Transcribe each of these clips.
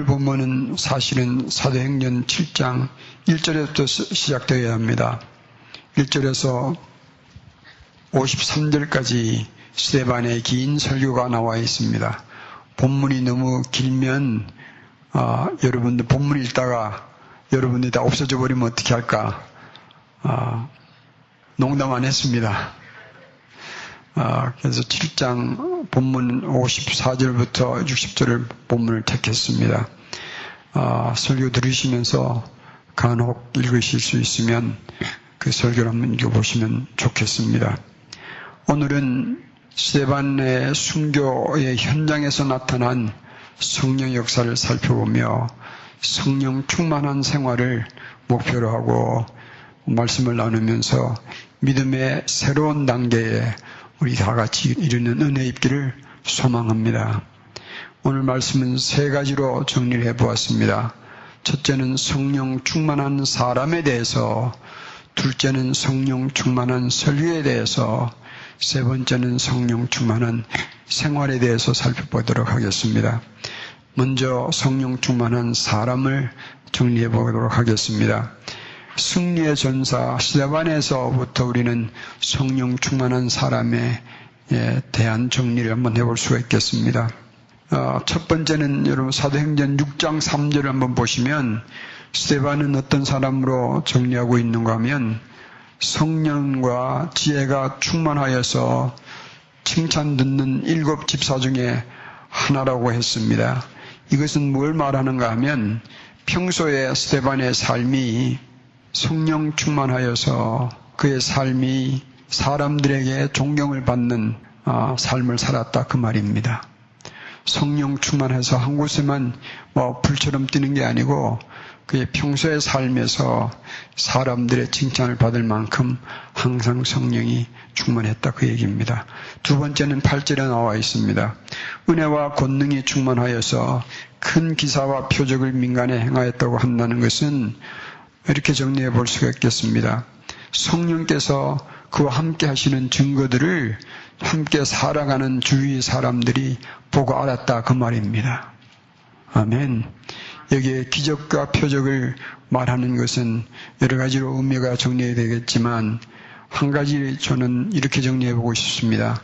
오늘 본문은 사실은 사도행전 7장 1절에부터 시작되어야 합니다. 1절에서 53절까지 스테반의 긴 설교가 나와 있습니다. 본문이 너무 길면 어, 여러분들 본문 읽다가 여러분들이 다 없어져 버리면 어떻게 할까? 어, 농담 안 했습니다. 어, 그래서 7장 본문 54절부터 60절을 본문을 택했습니다. 어, 설교 들으시면서 간혹 읽으실 수 있으면 그 설교를 한번 읽어보시면 좋겠습니다. 오늘은 스테반의 순교의 현장에서 나타난 성령 역사를 살펴보며 성령 충만한 생활을 목표로 하고 말씀을 나누면서 믿음의 새로운 단계에 우리 다 같이 이르는 은혜 입기를 소망합니다. 오늘 말씀은 세 가지로 정리를 해 보았습니다. 첫째는 성령 충만한 사람에 대해서, 둘째는 성령 충만한 설교에 대해서, 세 번째는 성령 충만한 생활에 대해서 살펴보도록 하겠습니다. 먼저 성령 충만한 사람을 정리해 보도록 하겠습니다. 승리의 전사 스테반에서부터 우리는 성령 충만한 사람에 대한 정리를 한번 해볼 수가 있겠습니다. 어, 첫 번째는 여러분 사도행전 6장 3절을 한번 보시면 스테반은 어떤 사람으로 정리하고 있는가 하면 성령과 지혜가 충만하여서 칭찬 듣는 일곱 집사 중에 하나라고 했습니다. 이것은 뭘 말하는가 하면 평소에 스테반의 삶이 성령 충만하여서 그의 삶이 사람들에게 존경을 받는 아, 삶을 살았다 그 말입니다. 성령 충만해서 한 곳에만 뭐 불처럼 뛰는 게 아니고 그의 평소의 삶에서 사람들의 칭찬을 받을 만큼 항상 성령이 충만했다 그 얘기입니다. 두 번째는 8절에 나와 있습니다. 은혜와 권능이 충만하여서 큰 기사와 표적을 민간에 행하였다고 한다는 것은 이렇게 정리해 볼 수가 있겠습니다. 성령께서 그와 함께 하시는 증거들을 함께 살아가는 주위 사람들이 보고 알았다 그 말입니다. 아멘. 여기에 기적과 표적을 말하는 것은 여러 가지로 의미가 정리해야 되겠지만 한 가지 저는 이렇게 정리해 보고 싶습니다.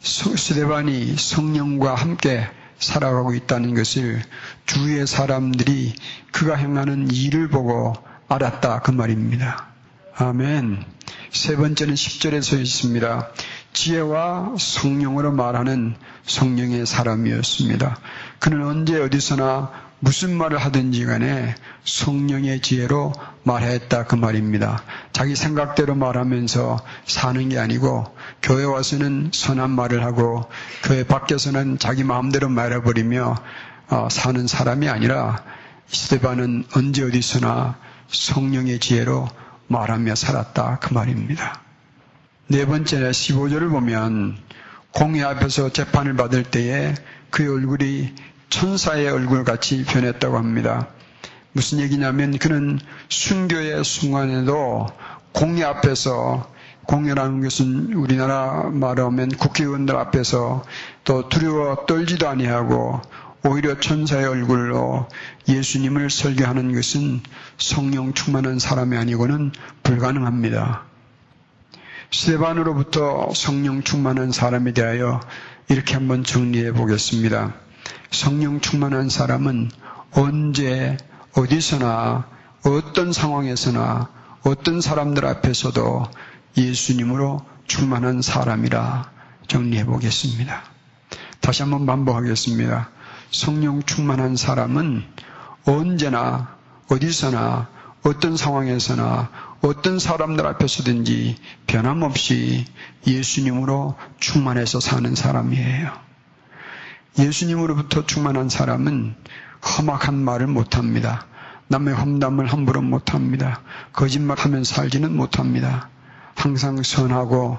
스데반이 성령과 함께 살아가고 있다는 것을 주위의 사람들이 그가 행하는 일을 보고 알았다 그 말입니다. 아멘. 세 번째는 10절에 서 있습니다. 지혜와 성령으로 말하는 성령의 사람이었습니다. 그는 언제 어디서나 무슨 말을 하든지 간에 성령의 지혜로 말했다 그 말입니다. 자기 생각대로 말하면서 사는 게 아니고 교회 와서는 선한 말을 하고 교회 밖에서는 자기 마음대로 말해버리며 어, 사는 사람이 아니라 스테반은 언제 어디서나 성령의 지혜로 말하며 살았다 그 말입니다. 네 번째 15절을 보면 공회 앞에서 재판을 받을 때에 그의 얼굴이 천사의 얼굴 같이 변했다고 합니다. 무슨 얘기냐면 그는 순교의 순간에도 공회 앞에서 공회라는 것은 우리나라 말하면 국회의원들 앞에서 또 두려워 떨지도 아니하고 오히려 천사의 얼굴로 예수님을 설교하는 것은 성령 충만한 사람이 아니고는 불가능합니다. 스테반으로부터 성령 충만한 사람에 대하여 이렇게 한번 정리해 보겠습니다. 성령 충만한 사람은 언제 어디서나 어떤 상황에서나 어떤 사람들 앞에서도 예수님으로 충만한 사람이라 정리해 보겠습니다. 다시 한번 반복하겠습니다. 성령 충만한 사람은 언제나 어디서나 어떤 상황에서나 어떤 사람들 앞에서든지 변함없이 예수님으로 충만해서 사는 사람이에요. 예수님으로부터 충만한 사람은 험악한 말을 못합니다. 남의 험담을 함부로 못합니다. 거짓말하면서 살지는 못합니다. 항상 선하고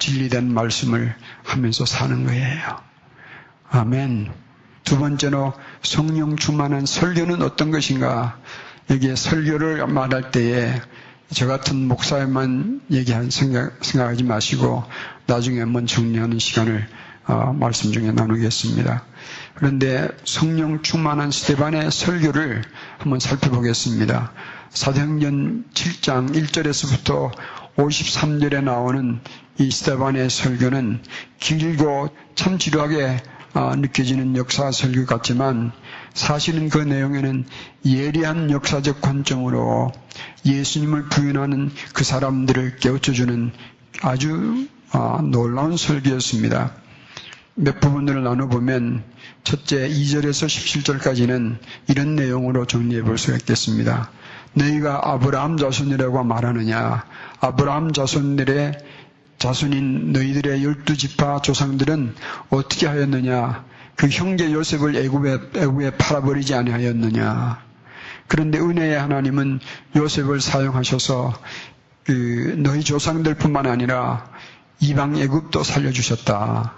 진리된 말씀을 하면서 사는 거예요. 아멘. 두 번째로 성령 충만한 설교는 어떤 것인가? 여기에 설교를 말할 때에 저 같은 목사에만 얘기한 생각, 생각하지 마시고 나중에 한번 정리하는 시간을 어, 말씀 중에 나누겠습니다. 그런데 성령 충만한 스테반의 설교를 한번 살펴보겠습니다. 사도행전 7장 1절에서부터 53절에 나오는 이 스테반의 설교는 길고 참 지루하게 아, 느껴지는 역사 설교 같지만 사실은 그 내용에는 예리한 역사적 관점으로 예수님을 부인하는 그 사람들을 깨우쳐주는 아주 아, 놀라운 설교였습니다. 몇 부분들을 나눠보면 첫째 2절에서 17절까지는 이런 내용으로 정리해 볼 수가 있겠습니다. 너희가 아브라함 자손이라고 말하느냐? 아브라함 자손들의 자손인 너희들의 열두 지파 조상들은 어떻게 하였느냐? 그 형제 요셉을 애굽에, 애굽에 팔아버리지 아니하였느냐? 그런데 은혜의 하나님은 요셉을 사용하셔서 그 너희 조상들뿐만 아니라 이방 애굽도 살려주셨다.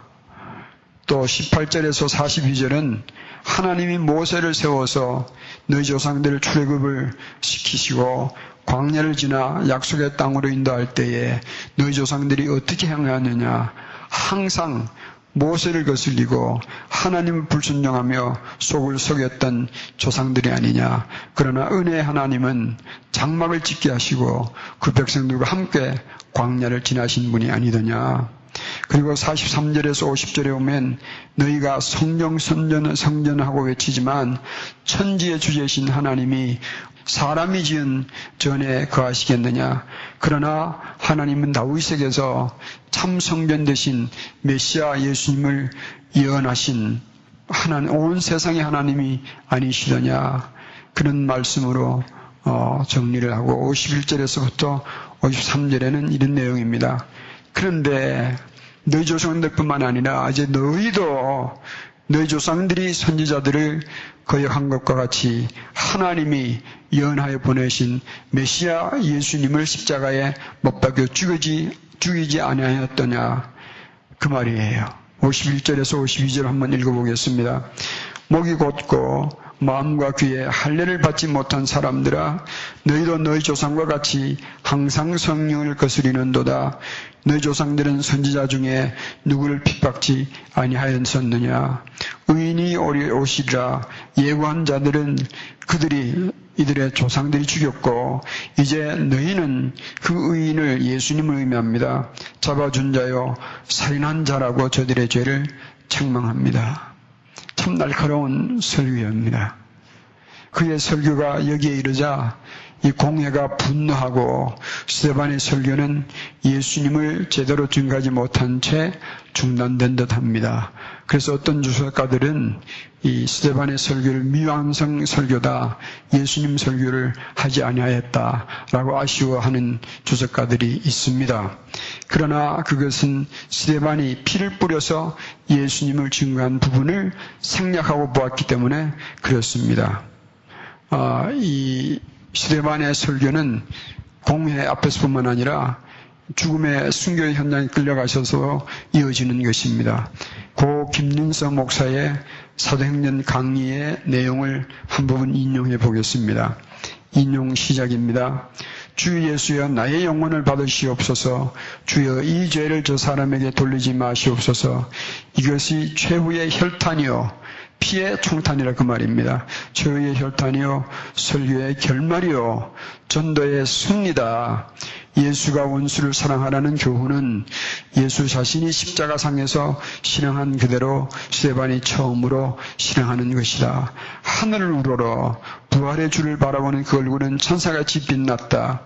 또 18절에서 42절은 하나님이 모세를 세워서 너희 조상들을 출애굽을 시키시고 광야를 지나 약속의 땅으로 인도할 때에 너희 조상들이 어떻게 행하느냐 항상 모세를 거슬리고 하나님을 불순종하며 속을 속였던 조상들이 아니냐. 그러나 은혜의 하나님은 장막을 짓게 하시고 그 백성들과 함께 광야를 지나신 분이 아니더냐. 그리고 43절에서 50절에 오면 너희가 성령 선전, 성전하고 외치지만 천지의 주제신 하나님이 사람이 지은 전에 거하시겠느냐. 그러나 하나님은 다윗에게서 참 성전 되신 메시아 예수님을 예언하신 하나님, 온 세상의 하나님이 아니시더냐. 그런 말씀으로 어, 정리를 하고 51절에서부터 53절에는 이런 내용입니다. 그런데 너희 조상들뿐만 아니라 이제 너희도 너희 조상들이 선지자들을 거역한 것과 같이 하나님이 예언하여 보내신 메시아 예수님을 십자가에 못 박여 죽이지, 죽이지 아니하였더냐 그 말이에요. 51절에서 52절 한번 읽어보겠습니다. 목이 곧고 마음과 귀에 할례를 받지 못한 사람들아 너희도 너희 조상과 같이 항상 성령을 거스리는도다 너희 조상들은 선지자 중에 누구를 핍박지 아니하였었느냐 의인이 오시리라 예고한 자들은 그들이 이들의 조상들이 죽였고 이제 너희는 그 의인을 예수님을 의미합니다. 잡아준 자요 살인한 자라고 저들의 죄를 책망합니다. 참 날카로운 설교입니다. 그의 설교가 여기에 이르자 이 공회가 분노하고 스테반의 설교는 예수님을 제대로 증가하지 못한 채 중단된 듯 합니다. 그래서 어떤 주석가들은 이 스테반의 설교를 미완성 설교다, 예수님 설교를 하지 아니하였다라고 아쉬워하는 주석가들이 있습니다. 그러나 그것은 스테반이 피를 뿌려서 예수님을 증거한 부분을 생략하고 보았기 때문에 그렇습니다. 아, 이 스테반의 설교는 공회 앞에서뿐만 아니라 죽음의 순교 현장에 끌려가셔서 이어지는 것입니다. 고 김윤서 목사의 사도행전 강의의 내용을 한 부분 인용해 보겠습니다. 인용 시작입니다. 주 예수여 나의 영혼을 받으시옵소서 주여 이 죄를 저 사람에게 돌리지 마시옵소서 이것이 최후의 혈탄이요 피의 총탄이라 그 말입니다. 최후의 혈탄이요 설교의 결말이요 전도의 승리다. 예수가 원수를 사랑하라는 교훈은 예수 자신이 십자가상에서 실행한 그대로 스테반이 처음으로 실행하는 것이다. 하늘을 우러러 부활의 주를 바라보는 그 얼굴은 천사같이 빛났다.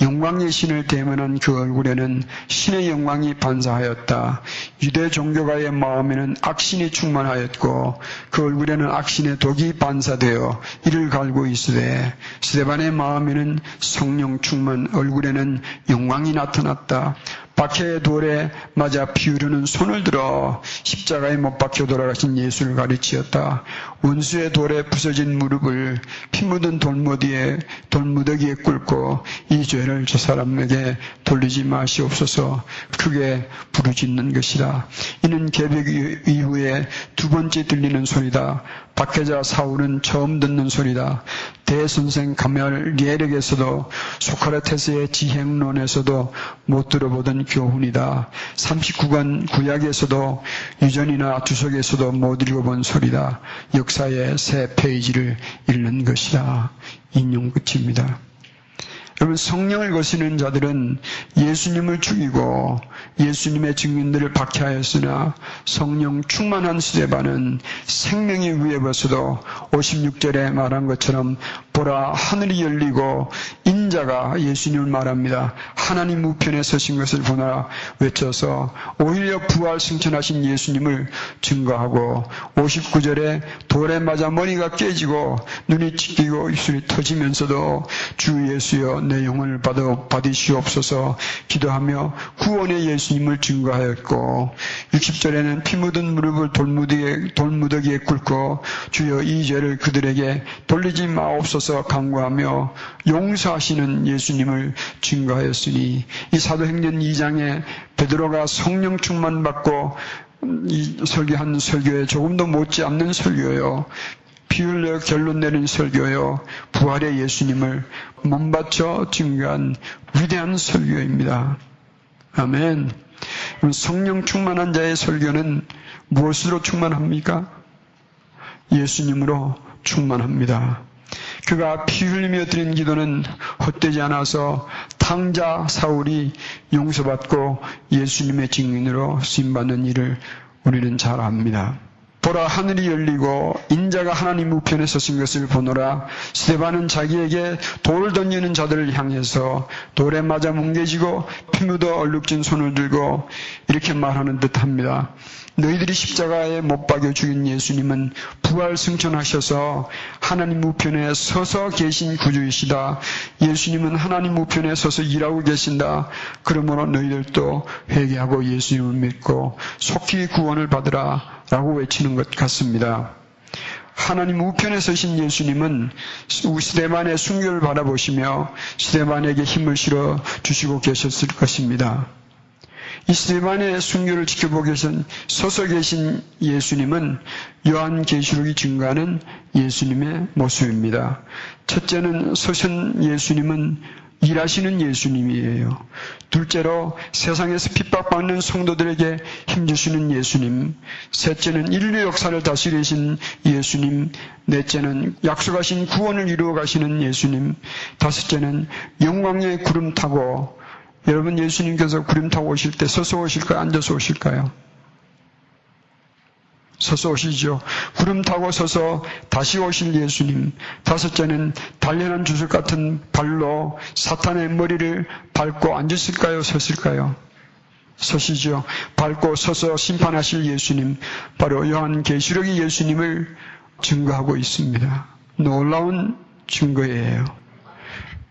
영광의 신을 대면한 그 얼굴에는 신의 영광이 반사하였다. 유대 종교가의 마음에는 악신이 충만하였고 그 얼굴에는 악신의 독이 반사되어 이를 갈고 있으되 스테반의 마음에는 성령 충만 얼굴에는 영광이 나타났다. 박해의 돌에 맞아 피우려는 손을 들어 십자가에 못 박혀 돌아가신 예수를 가르치었다. 원수의 돌에 부서진 무릎을 피 묻은 돌무디에 돌무더기에 꿇고 이 죄를 저 사람에게 돌리지 마시옵소서 크게 부르짖는 것이다. 이는 개벽 이후에 두 번째 들리는 소리다. 박해자 사울은 처음 듣는 소리다. 대선생 가멜리엘에게서도 소크라테스의 지행론에서도 못 들어보던 교훈이다. 39권 구약에서도 유전이나 주석에서도 못 읽어본 소리다. 역사의 새 페이지를 읽는 것이다. 인용 끝입니다. 여러분 성령을 거시는 자들은 예수님을 죽이고 예수님의 증인들을 박해하였으나 성령 충만한 시대반은 생명의 위에 벗어도 56절에 말한 것처럼 보라 하늘이 열리고 인자가 예수님을 말합니다. 하나님 우편에 서신 것을 보나 외쳐서 오히려 부활 승천하신 예수님을 증거하고 59절에 돌에 맞아 머리가 깨지고 눈이 찢기고 입술이 터지면서도 주 예수여 내 영혼을 받아 받으시옵소서 기도하며 구원의 예수님을 증거하였고 60절에는 피 묻은 무릎을 돌무더기에, 돌무더기에 꿇고 주여 이 죄를 그들에게 돌리지 마옵소서 강구하며 용서하시는 예수님을 증거하였으니 이 사도행전 2장에 베드로가 성령 충만 받고 이 설교한 설교에 조금도 못지 않는 설교요. 피 흘려 결론 내린 설교요. 부활의 예수님을 몸바쳐 증거한 위대한 설교입니다. 아멘. 성령 충만한 자의 설교는 무엇으로 충만합니까? 예수님으로 충만합니다. 그가 피 흘리며 드린 기도는 헛되지 않아서 탕자 사울이 용서받고 예수님의 증인으로 쓰임받는 일을 우리는 잘 압니다. 보라 하늘이 열리고 인자가 하나님 우편에 서신 것을 보노라 스테반은 자기에게 돌을 던지는 자들을 향해서 돌에 맞아 뭉개지고 피 묻어 얼룩진 손을 들고 이렇게 말하는 듯합니다. 너희들이 십자가에 못 박여 죽인 예수님은 부활 승천하셔서 하나님 우편에 서서 계신 구주이시다. 예수님은 하나님 우편에 서서 일하고 계신다. 그러므로 너희들도 회개하고 예수님을 믿고 속히 구원을 받으라. 라고 외치는 것 같습니다. 하나님 우편에 서신 예수님은 시대만의 순교를 바라보시며 시대만에게 힘을 실어 주시고 계셨을 것입니다. 이 시대만의 순교를 지켜보고 계신 서서 계신 예수님은 요한 계시록이 증가하는 예수님의 모습입니다. 첫째는 서신 예수님은 일하시는 예수님이에요. 둘째로 세상에서 핍박받는 성도들에게 힘주시는 예수님. 셋째는 인류 역사를 다스리신 예수님. 넷째는 약속하신 구원을 이루어 가시는 예수님. 다섯째는 영광의 구름 타고 여러분 예수님께서 구름 타고 오실 때 서서 오실까요? 앉아서 오실까요? 서서 오시죠. 구름 타고 서서 다시 오실 예수님. 다섯째는 단련한 주술 같은 발로 사탄의 머리를 밟고 앉으실까요? 섰을까요? 서시죠. 밟고 서서 심판하실 예수님. 바로 요한 계시록이 예수님을 증거하고 있습니다. 놀라운 증거예요.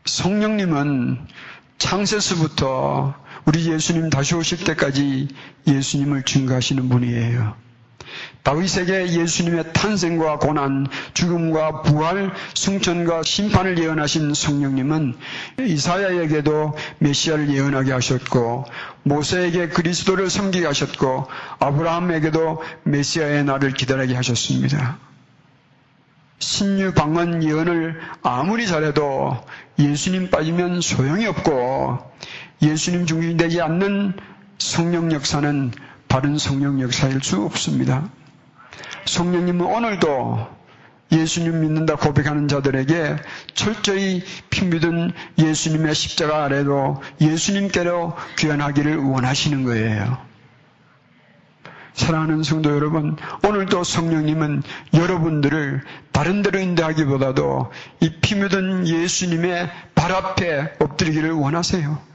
성령님은 창세서부터 우리 예수님 다시 오실 때까지 예수님을 증거하시는 분이에요. 다윗에게 예수님의 탄생과 고난, 죽음과 부활, 승천과 심판을 예언하신 성령님은 이사야에게도 메시아를 예언하게 하셨고 모세에게 그리스도를 섬기게 하셨고 아브라함에게도 메시아의 날을 기다리게 하셨습니다. 신유 방언 예언을 아무리 잘해도 예수님 빠지면 소용이 없고 예수님 중심되지 않는 성령 역사는 바른 성령 역사일 수 없습니다. 성령님은 오늘도 예수님 믿는다 고백하는 자들에게 철저히 피 묻은 예수님의 십자가 아래로 예수님께로 귀환하기를 원하시는 거예요. 사랑하는 성도 여러분, 오늘도 성령님은 여러분들을 다른 데로 인도하기보다도 이 피 묻은 예수님의 발 앞에 엎드리기를 원하세요.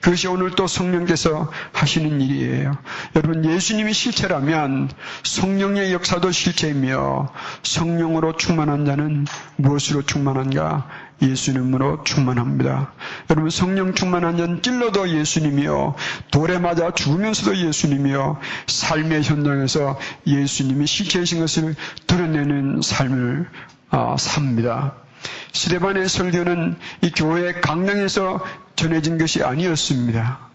그것이 오늘 또 성령께서 하시는 일이에요. 여러분, 예수님이 실체라면 성령의 역사도 실체이며 성령으로 충만한 자는 무엇으로 충만한가? 예수님으로 충만합니다. 여러분, 성령 충만한 자는 찔러도 예수님이요. 돌에 맞아 죽으면서도 예수님이요. 삶의 현장에서 예수님이 실체이신 것을 드러내는 삶을 아, 삽니다. 시대반의 설교는 이 교회 강당에서 전해진 것이 아니었습니다.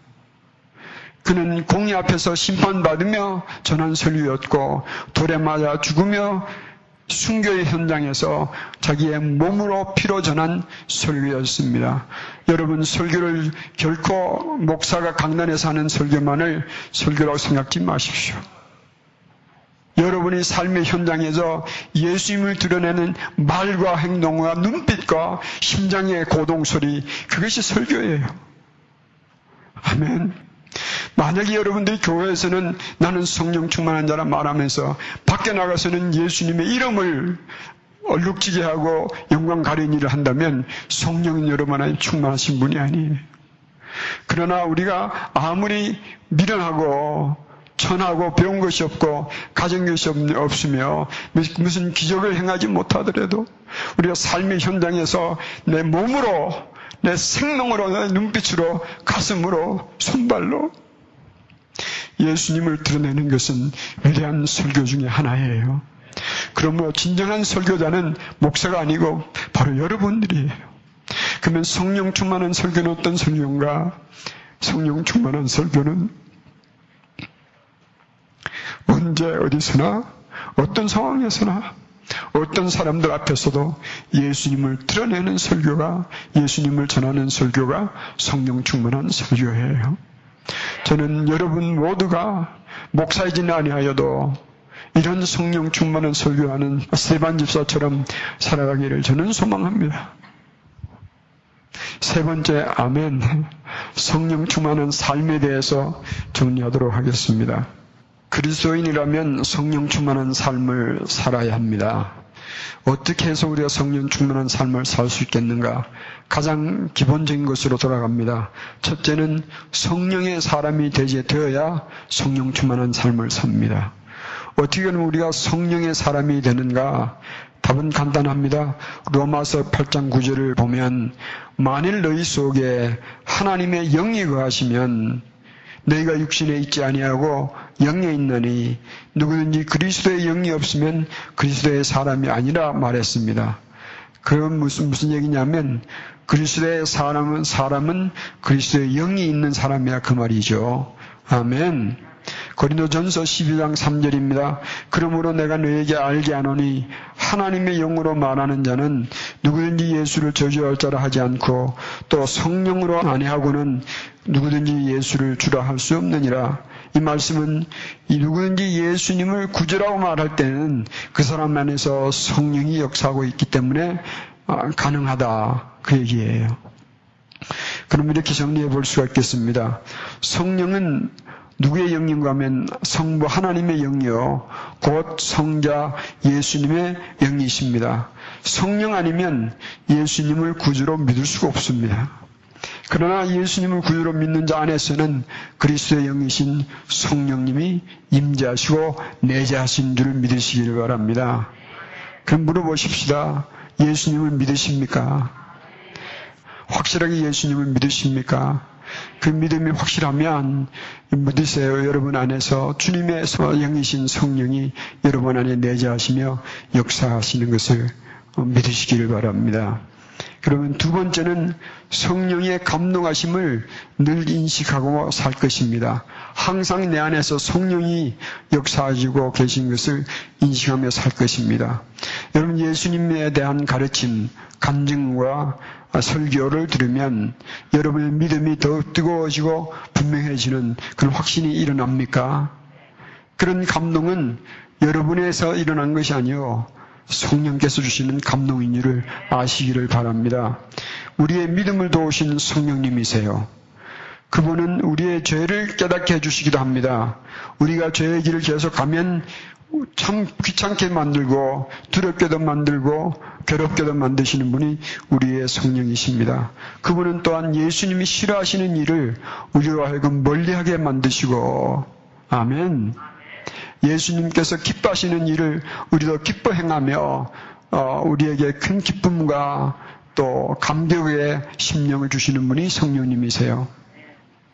그는 공의 앞에서 심판받으며 전한 설교였고 돌에 맞아 죽으며 순교의 현장에서 자기의 몸으로 피로 전한 설교였습니다. 여러분 설교를 결코 목사가 강단에서 하는 설교만을 설교라고 생각지 마십시오. 여러분이 삶의 현장에서 예수님을 드러내는 말과 행동과 눈빛과 심장의 고동 소리 그것이 설교예요. 아멘. 만약에 여러분들이 교회에서는 나는 성령 충만한 자라 말하면서 밖에 나가서는 예수님의 이름을 얼룩지게 하고 영광 가린 일을 한다면 성령은 여러분 안에 충만하신 분이 아니에요. 그러나 우리가 아무리 미련하고 천하고 배운 것이 없고 가진 것이 없으며 무슨 기적을 행하지 못하더라도 우리가 삶의 현장에서 내 몸으로 내 생명으로 내 눈빛으로 가슴으로 손발로 예수님을 드러내는 것은 위대한 설교 중의 하나예요. 그러므로 진정한 설교자는 목사가 아니고 바로 여러분들이에요. 그러면 성령 충만한 설교는 어떤 설교인가? 성령 충만한 설교는 언제 어디서나 어떤 상황에서나 어떤 사람들 앞에서도 예수님을 드러내는 설교가 예수님을 전하는 설교가 성령 충만한 설교예요. 저는 여러분 모두가 목사이지는 아니하여도 이런 성령 충만한 설교하는 세반 집사처럼 살아가기를 저는 소망합니다. 세 번째 아멘 성령 충만한 삶에 대해서 정리하도록 하겠습니다. 그리스도인이라면 성령 충만한 삶을 살아야 합니다. 어떻게 해서 우리가 성령 충만한 삶을 살 수 있겠는가? 가장 기본적인 것으로 돌아갑니다. 첫째는 성령의 사람이 되어야 성령 충만한 삶을 삽니다. 어떻게 하면 우리가 성령의 사람이 되는가? 답은 간단합니다. 로마서 8장 9절을 보면 만일 너희 속에 하나님의 영이 거하시면 너희가 육신에 있지 아니하고 영에 있느니 누구든지 그리스도의 영이 없으면 그리스도의 사람이 아니라 말했습니다. 그건 무슨 무슨 얘기냐면 그리스도의 사람은 사람은 그리스도의 영이 있는 사람이야 그 말이죠. 아멘. 고린도전서 12장 3절입니다. 그러므로 내가 너에게 알게 하노니 하나님의 영으로 말하는 자는 누구든지 예수를 저주할 자라 하지 않고 또 성령으로 안해하고는 누구든지 예수를 주라 할 수 없느니라. 이 말씀은 이 누구든지 예수님을 구주라고 말할 때는 그 사람 안에서 성령이 역사하고 있기 때문에 아, 가능하다 그 얘기예요. 그럼 이렇게 정리해 볼 수가 있겠습니다. 성령은 누구의 영인가 하면 성부 하나님의 영이요. 곧 성자 예수님의 영이십니다. 성령 아니면 예수님을 구주로 믿을 수가 없습니다. 그러나 예수님을 구주로 믿는 자 안에서는 그리스도의 영이신 성령님이 임재하시고 내재하신 줄 믿으시기를 바랍니다. 그럼 물어보십시다. 예수님을 믿으십니까? 확실하게 예수님을 믿으십니까? 그 믿음이 확실하면 믿으세요. 여러분 안에서 주님의 영이신 성령이 여러분 안에 내재하시며 역사하시는 것을 믿으시기를 바랍니다. 그러면 두 번째는 성령의 감동하심을 늘 인식하고 살 것입니다. 항상 내 안에서 성령이 역사하시고 계신 것을 인식하며 살 것입니다. 여러분 예수님에 대한 가르침, 간증과 설교를 들으면 여러분의 믿음이 더 뜨거워지고 분명해지는 그런 확신이 일어납니까? 그런 감동은 여러분에서 일어난 것이 아니요 성령께서 주시는 감동인 줄을 아시기를 바랍니다. 우리의 믿음을 도우신 성령님이세요. 그분은 우리의 죄를 깨닫게 해주시기도 합니다. 우리가 죄의 길을 계속 가면 참 귀찮게 만들고 두렵게도 만들고 괴롭게도 만드시는 분이 우리의 성령이십니다. 그분은 또한 예수님이 싫어하시는 일을 우리와 하여금 멀리하게 만드시고 아멘. 예수님께서 기뻐하시는 일을 우리도 기뻐 행하며 어, 우리에게 큰 기쁨과 또 감격의 심령을 주시는 분이 성령님이세요.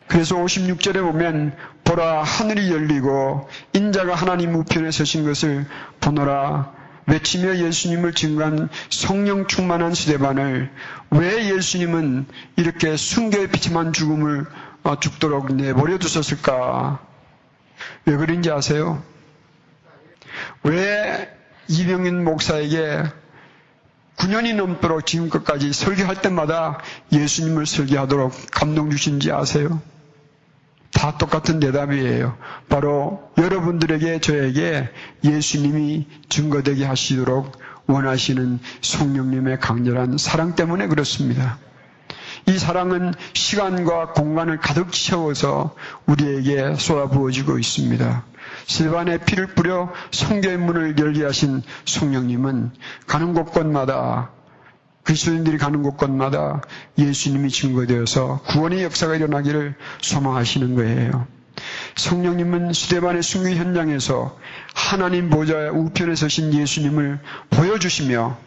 그래서 56절에 보면 보라 하늘이 열리고 인자가 하나님 우편에 서신 것을 보노라 외치며 예수님을 증거한 성령 충만한 시대반을 왜 예수님은 이렇게 순교의 비참한 죽음을 어, 죽도록 내버려 두셨을까? 왜 그런지 아세요? 왜 이병인 목사에게 9년이 넘도록 지금까지 설교할 때마다 예수님을 설교하도록 감동 주신지 아세요? 다 똑같은 대답이에요. 바로 여러분들에게 저에게 예수님이 증거되게 하시도록 원하시는 성령님의 강렬한 사랑 때문에 그렇습니다. 이 사랑은 시간과 공간을 가득 채워서 우리에게 쏟아부어지고 있습니다. 실반에 피를 뿌려 성교의 문을 열게 하신 성령님은 가는 곳곳마다 그리스도인들이 가는 곳곳마다 예수님이 증거되어서 구원의 역사가 일어나기를 소망하시는 거예요. 성령님은 수대반의 순교 현장에서 하나님 보좌의 우편에 서신 예수님을 보여주시며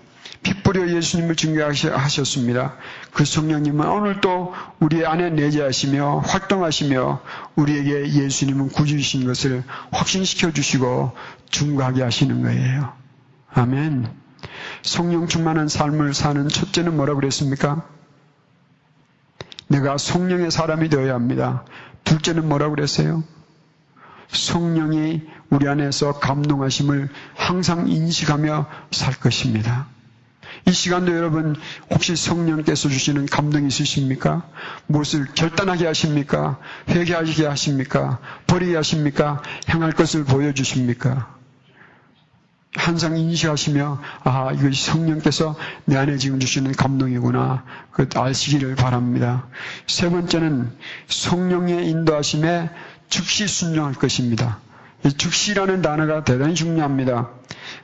피 뿌려 예수님을 증거하셨습니다. 그 성령님은 오늘도 우리 안에 내재하시며 활동하시며 우리에게 예수님은 구주이신 것을 확신시켜 주시고 증거하게 하시는 거예요. 아멘. 성령 충만한 삶을 사는 첫째는 뭐라고 그랬습니까? 내가 성령의 사람이 되어야 합니다. 둘째는 뭐라고 그랬어요? 성령이 우리 안에서 감동하심을 항상 인식하며 살 것입니다. 이 시간도 여러분 혹시 성령께서 주시는 감동이 있으십니까? 무엇을 결단하게 하십니까? 회개하게 하십니까? 버리게 하십니까? 행할 것을 보여주십니까? 항상 인식하시며 아 이것이 성령께서 내 안에 지금 주시는 감동이구나 그 아시기를 바랍니다. 세 번째는 성령의 인도하심에 즉시 순종할 것입니다. 이 즉시라는 단어가 대단히 중요합니다.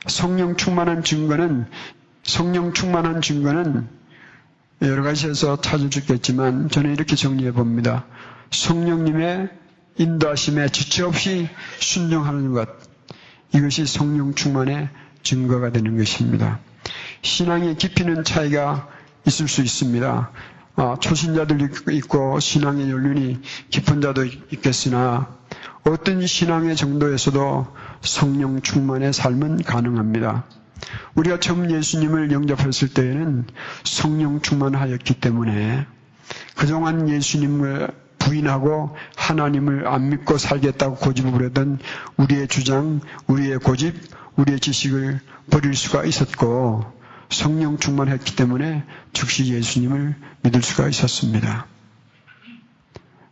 성령 충만한 증거는 성령 충만한 증거는 여러 가지에서 찾을 수 있겠지만 저는 이렇게 정리해 봅니다. 성령님의 인도하심에 지체 없이 순종하는 것. 이것이 성령 충만의 증거가 되는 것입니다. 신앙의 깊이는 차이가 있을 수 있습니다. 아, 초신자들 있고 신앙의 연륜이 깊은 자도 있겠으나 어떤 신앙의 정도에서도 성령 충만의 삶은 가능합니다. 우리가 처음 예수님을 영접했을 때에는 성령 충만하였기 때문에 그동안 예수님을 부인하고 하나님을 안 믿고 살겠다고 고집을 부렸던 우리의 주장, 우리의 고집, 우리의 지식을 버릴 수가 있었고 성령 충만했기 때문에 즉시 예수님을 믿을 수가 있었습니다.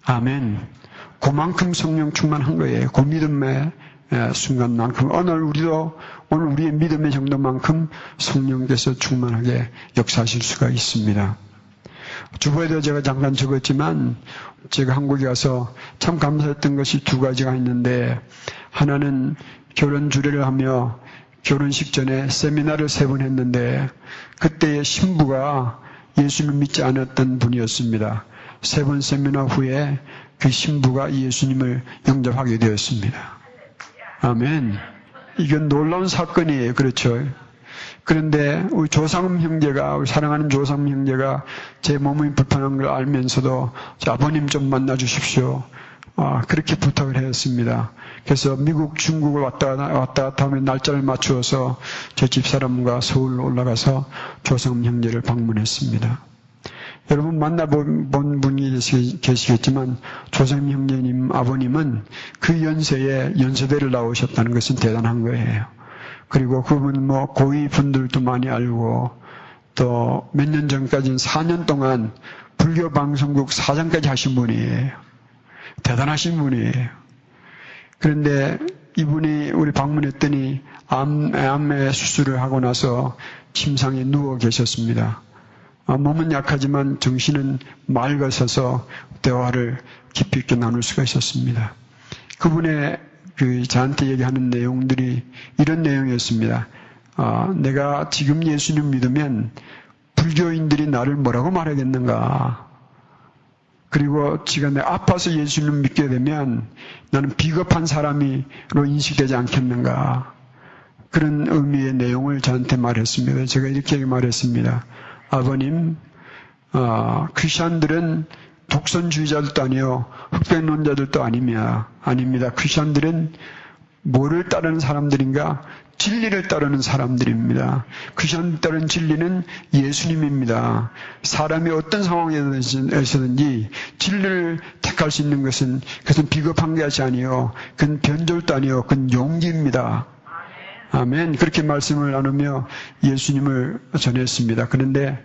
아멘. 그만큼 성령 충만한 거예요. 그 믿음의 순간만큼 오늘 우리도 오늘 우리의 믿음의 정도만큼 성령께서 충만하게 역사하실 수가 있습니다. 주보에도 제가 잠깐 적었지만 제가 한국에 가서 참 감사했던 것이 두 가지가 있는데 하나는 결혼 주례를 하며 결혼식 전에 세미나를 세 번 했는데 그때의 신부가 예수를 믿지 않았던 분이었습니다. 세 번 세미나 후에 그 신부가 예수님을 영접하게 되었습니다. 아멘. 이건 놀라운 사건이에요. 그렇죠. 그런데 우리 조상음 형제가 우리 사랑하는 조상음 형제가 제 몸이 불편한 걸 알면서도 아버님 좀 만나 주십시오. 아, 그렇게 부탁을 했습니다. 그래서 미국, 중국을 왔다, 왔다 갔다 하면 날짜를 맞추어서 제 집사람과 서울 올라가서 조상음 형제를 방문했습니다. 여러분 만나본 분이 계시겠지만 조상음 형제님 아버님은 그 연세에 연세대를 나오셨다는 것은 대단한 거예요. 그리고 그분 뭐 고위 분들도 많이 알고 또 몇 년 전까지는 4년 동안 불교 방송국 사장까지 하신 분이에요. 대단하신 분이에요. 그런데 이분이 우리 방문했더니 암, 암의 수술을 하고 나서 침상에 누워 계셨습니다. 아, 몸은 약하지만 정신은 맑아서서 대화를 깊이 있게 나눌 수가 있었습니다. 그분의 그 저한테 얘기하는 내용들이 이런 내용이었습니다. 아, 내가 지금 예수님 믿으면 불교인들이 나를 뭐라고 말하겠는가? 그리고 지가 내 아파서 예수님 믿게 되면 나는 비겁한 사람이로 인식되지 않겠는가? 그런 의미의 내용을 저한테 말했습니다. 제가 이렇게 말했습니다. 아버님, 어, 크리스천들은 독선주의자들도 아니요, 흑백론자들도 아니며, 아닙니다. 크리스천들은 뭐를 따르는 사람들인가? 진리를 따르는 사람들입니다. 크리스천 따르는 진리는 예수님입니다. 사람이 어떤 상황에서든지 진리를 택할 수 있는 것은 그것은 비겁한 것이 아니요, 그건 변절도 아니요, 그건 용기입니다. 아멘. 그렇게 말씀을 나누며 예수님을 전했습니다. 그런데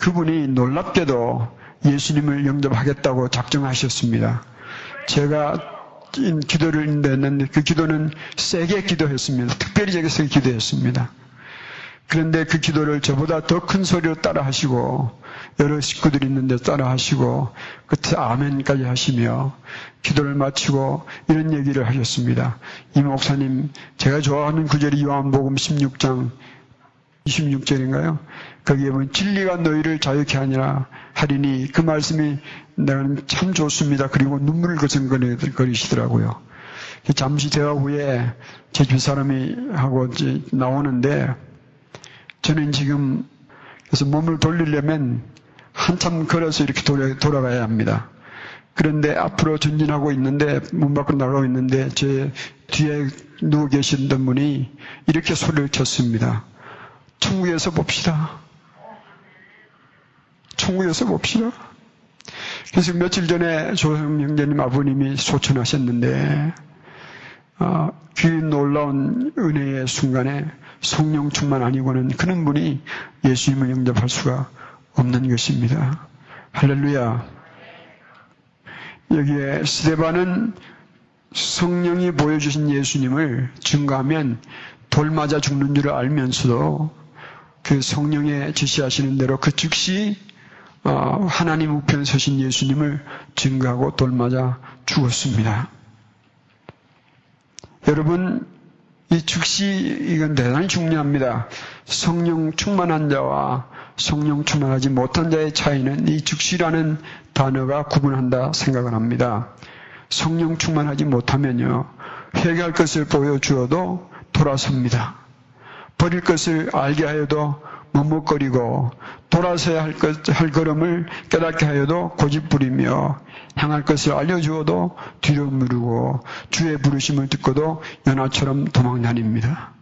그분이 놀랍게도 예수님을 영접하겠다고 작정하셨습니다. 제가 기도를 했는데 그 기도는 세게 기도했습니다. 특별히 제게서 기도했습니다. 그런데 그 기도를 저보다 더 큰 소리로 따라 하시고 여러 식구들이 있는데 따라 하시고 끝에 아멘까지 하시며 기도를 마치고 이런 얘기를 하셨습니다. 이 목사님 제가 좋아하는 구절이 요한복음 16장 26절인가요? 거기에 보면 진리가 너희를 자유케 하니라 하리니 그 말씀이 나는 참 좋습니다. 그리고 눈물을 거슬거리시더라고요. 잠시 대화 후에 제주 사람이 하고 나오는데 저는 지금 그래서 몸을 돌리려면 한참 걸어서 이렇게 돌아, 돌아가야 합니다. 그런데 앞으로 전진하고 있는데 문 밖으로 나가고 있는데 제 뒤에 누워 계시던 분이 이렇게 소리를 쳤습니다. 천국에서 봅시다. 천국에서 봅시다. 그래서 며칠 전에 조성 형제님 아버님이 소천하셨는데 어, 귀 놀라운 은혜의 순간에 성령 충만 아니고는 그런 분이 예수님을 영접할 수가 없는 것입니다. 할렐루야. 여기에 스데반은 성령이 보여주신 예수님을 증거하면 돌 맞아 죽는 줄 알면서도 그 성령의 지시하시는 대로 그 즉시 어, 하나님 우편 서신 예수님을 증거하고 돌 맞아 죽었습니다. 여러분 이 즉시 이건 대단히 중요합니다. 성령 충만한 자와 성령 충만하지 못한 자의 차이는 이 즉시라는 단어가 구분한다 생각을 합니다. 성령 충만하지 못하면요. 회개할 것을 보여주어도 돌아섭니다. 버릴 것을 알게 하여도 머뭇거리고 돌아서야 할, 것, 할 걸음을 깨닫게 하여도 고집부리며 향할 것을 알려주어도 뒤로 미루고 주의 부르심을 듣고도 연하처럼 도망다닙니다.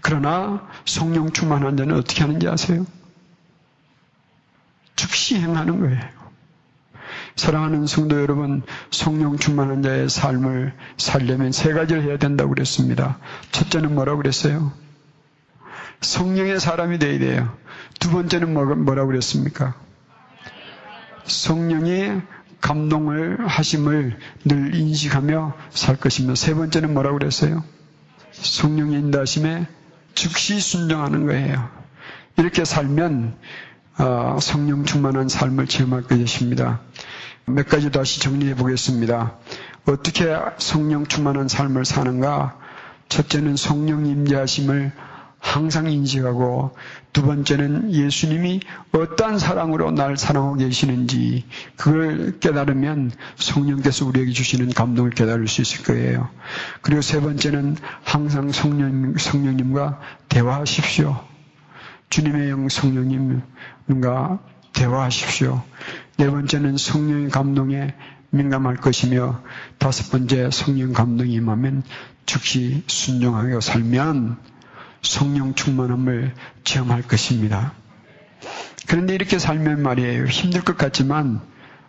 그러나 성령 충만한 자는 어떻게 하는지 아세요? 즉시 행하는 거예요. 사랑하는 성도 여러분, 성령 충만한 자의 삶을 살려면 세 가지를 해야 된다고 그랬습니다. 첫째는 뭐라고 그랬어요? 성령의 사람이 되어야 돼요. 두 번째는 뭐, 뭐라고 그랬습니까? 성령이 감동을 하심을 늘 인식하며 살 것이며 세 번째는 뭐라고 그랬어요? 성령의 인도하심에 즉시 순종하는 거예요. 이렇게 살면 어, 성령 충만한 삶을 체험할 것입니다. 몇 가지 다시 정리해 보겠습니다. 어떻게 성령 충만한 삶을 사는가? 첫째는 성령 임재하심을 항상 인식하고 두 번째는 예수님이 어떠한 사랑으로 날 사랑하고 계시는지 그걸 깨달으면 성령께서 우리에게 주시는 감동을 깨달을 수 있을 거예요. 그리고 세 번째는 항상 성령, 성령님과 대화하십시오. 주님의 영 성령님과 대화하십시오. 네 번째는 성령의 감동에 민감할 것이며 다섯 번째 성령 감동이 임하면 즉시 순종하여 살면 성령 충만함을 체험할 것입니다. 그런데 이렇게 살면 말이에요. 힘들 것 같지만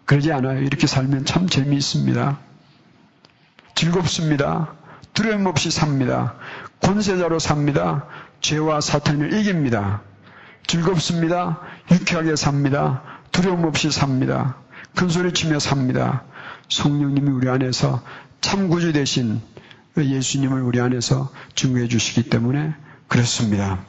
그러지 않아요. 이렇게 살면 참 재미있습니다. 즐겁습니다. 두려움 없이 삽니다. 권세자로 삽니다. 죄와 사탄을 이깁니다. 즐겁습니다. 유쾌하게 삽니다. 두려움 없이 삽니다. 큰 소리 치며 삽니다. 성령님이 우리 안에서 참 구주 대신 예수님을 우리 안에서 증거해 주시기 때문에 그렇습니다.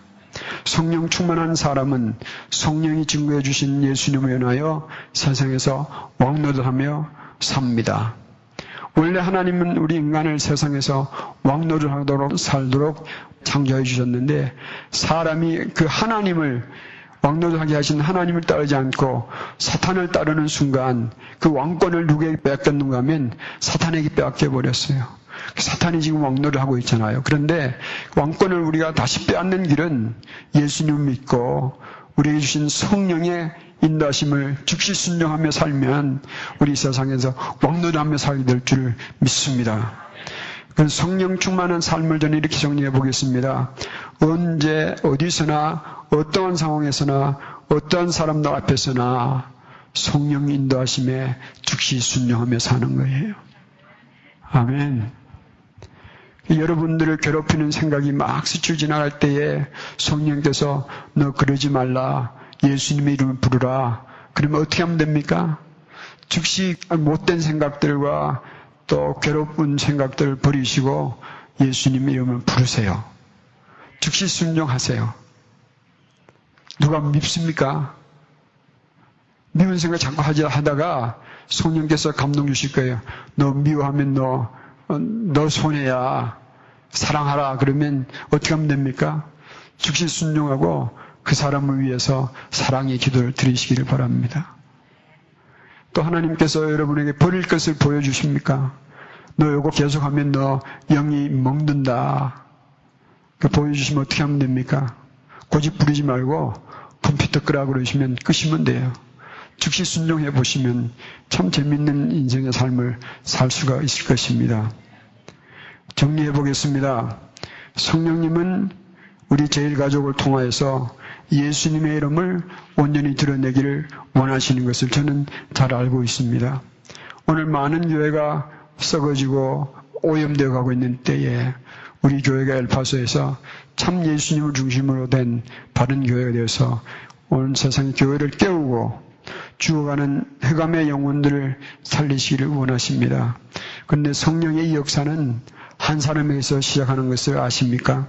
성령 충만한 사람은 성령이 증거해 주신 예수님을 위하여 세상에서 왕노릇하며 삽니다. 원래 하나님은 우리 인간을 세상에서 왕노릇하도록 살도록 창조해 주셨는데 사람이 그 하나님을 왕노릇하게 하신 하나님을 따르지 않고 사탄을 따르는 순간 그 왕권을 누구에게 뺏겼는가 하면 사탄에게 빼앗겨 버렸어요. 사탄이 지금 왕노를 하고 있잖아요. 그런데 왕권을 우리가 다시 빼앗는 길은 예수님 믿고 우리에게 주신 성령의 인도하심을 즉시 순종하며 살면 우리 세상에서 왕노하며 살게 될 줄 믿습니다. 그 성령 충만한 삶을 저는 이렇게 정리해 보겠습니다. 언제 어디서나 어떠한 상황에서나 어떠한 사람들 앞에서나 성령 인도하심에 즉시 순종하며 사는 거예요. 아멘. 여러분들을 괴롭히는 생각이 막 스쳐 지나갈 때에 성령께서 너 그러지 말라. 예수님의 이름을 부르라. 그러면 어떻게 하면 됩니까? 즉시 못된 생각들과 또 괴롭은 생각들을 버리시고 예수님 이름을 부르세요. 즉시 순종하세요. 누가 밉습니까? 미운 생각 자꾸 하지 하다가 성령께서 감동 주실 거예요. 너 미워하면 너, 어, 너 손해야. 사랑하라. 그러면 어떻게 하면 됩니까? 즉시 순종하고 그 사람을 위해서 사랑의 기도를 드리시기를 바랍니다. 또 하나님께서 여러분에게 버릴 것을 보여주십니까? 너 요거 계속하면 너 영이 먹는다. 그 보여주시면 어떻게 하면 됩니까? 고집 부리지 말고 컴퓨터 끄라 그러시면 끄시면 돼요. 즉시 순종해 보시면 참 재밌는 인생의 삶을 살 수가 있을 것입니다. 정리해 보겠습니다. 성령님은 우리 제일 가족을 통하여서 예수님의 이름을 온전히 드러내기를 원하시는 것을 저는 잘 알고 있습니다. 오늘 많은 교회가 썩어지고 오염되어 가고 있는 때에 우리 교회가 엘파소에서 참 예수님을 중심으로 된 바른 교회가 되어서 온 세상 교회를 깨우고 죽어가는 해감의 영혼들을 살리시기를 원하십니다. 그런데 성령의 역사는 한 사람에게서 시작하는 것을 아십니까?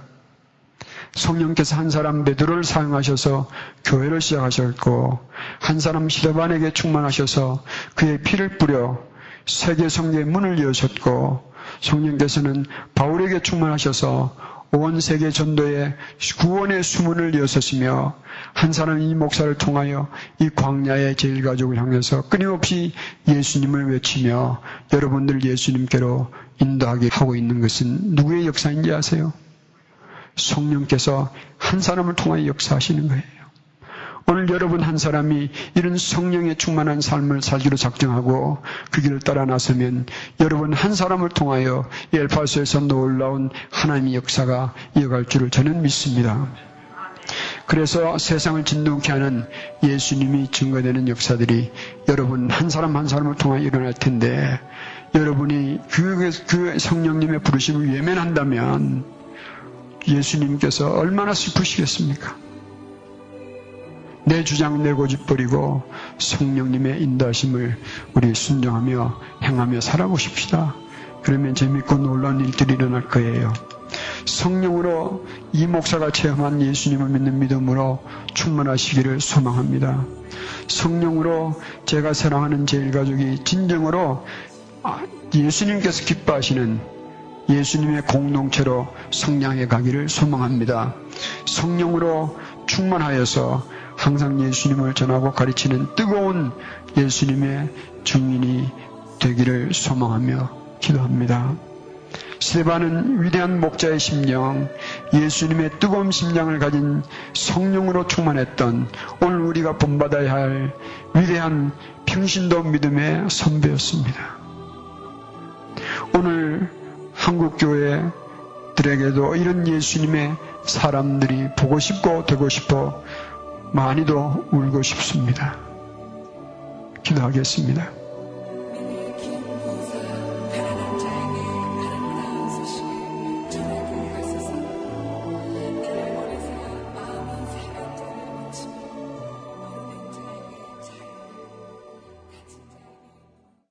성령께서 한 사람 베드로를 사용하셔서 교회를 시작하셨고 한 사람 시대반에게 충만하셔서 그의 피를 뿌려 세계 성계의 문을 여셨고 성령께서는 바울에게 충만하셔서 온 세계 전도에 구원의 수문을 여셨으며 한 사람 이 목사를 통하여 이 광야의 제일 가족을 향해서 끊임없이 예수님을 외치며 여러분들 예수님께로 인도하게 하고 있는 것은 누구의 역사인지 아세요? 성령께서 한 사람을 통하여 역사하시는 거예요. 오늘 여러분 한 사람이 이런 성령에 충만한 삶을 살기로 작정하고 그 길을 따라 나서면 여러분 한 사람을 통하여 엘파소에서 놀라운 하나님의 역사가 이어갈 줄을 저는 믿습니다. 그래서 세상을 진동케 하는 예수님이 증거되는 역사들이 여러분 한 사람 한 사람을 통하여 일어날 텐데 여러분이 그, 그 성령님의 부르심을 외면한다면 예수님께서 얼마나 슬프시겠습니까? 내 주장 내 고집 버리고 성령님의 인도하심을 우리 순종하며 행하며 살아보십시다. 그러면 재밌고 놀라운 일들이 일어날 거예요. 성령으로 이 목사가 체험한 예수님을 믿는 믿음으로 충만하시기를 소망합니다. 성령으로 제가 사랑하는 제일가족이 진정으로 아, 예수님께서 기뻐하시는 예수님의 공동체로 성장해 가기를 소망합니다. 성령으로 충만하여서 항상 예수님을 전하고 가르치는 뜨거운 예수님의 증인이 되기를 소망하며 기도합니다. 스테반은 위대한 목자의 심령, 예수님의 뜨거운 심장을 가진 성령으로 충만했던 오늘 우리가 본받아야 할 위대한 평신도 믿음의 선배였습니다. 오늘 한국교회들에게도 이런 예수님의 사람들이 보고 싶고 되고 싶어 많이도 울고 싶습니다. 기도하겠습니다.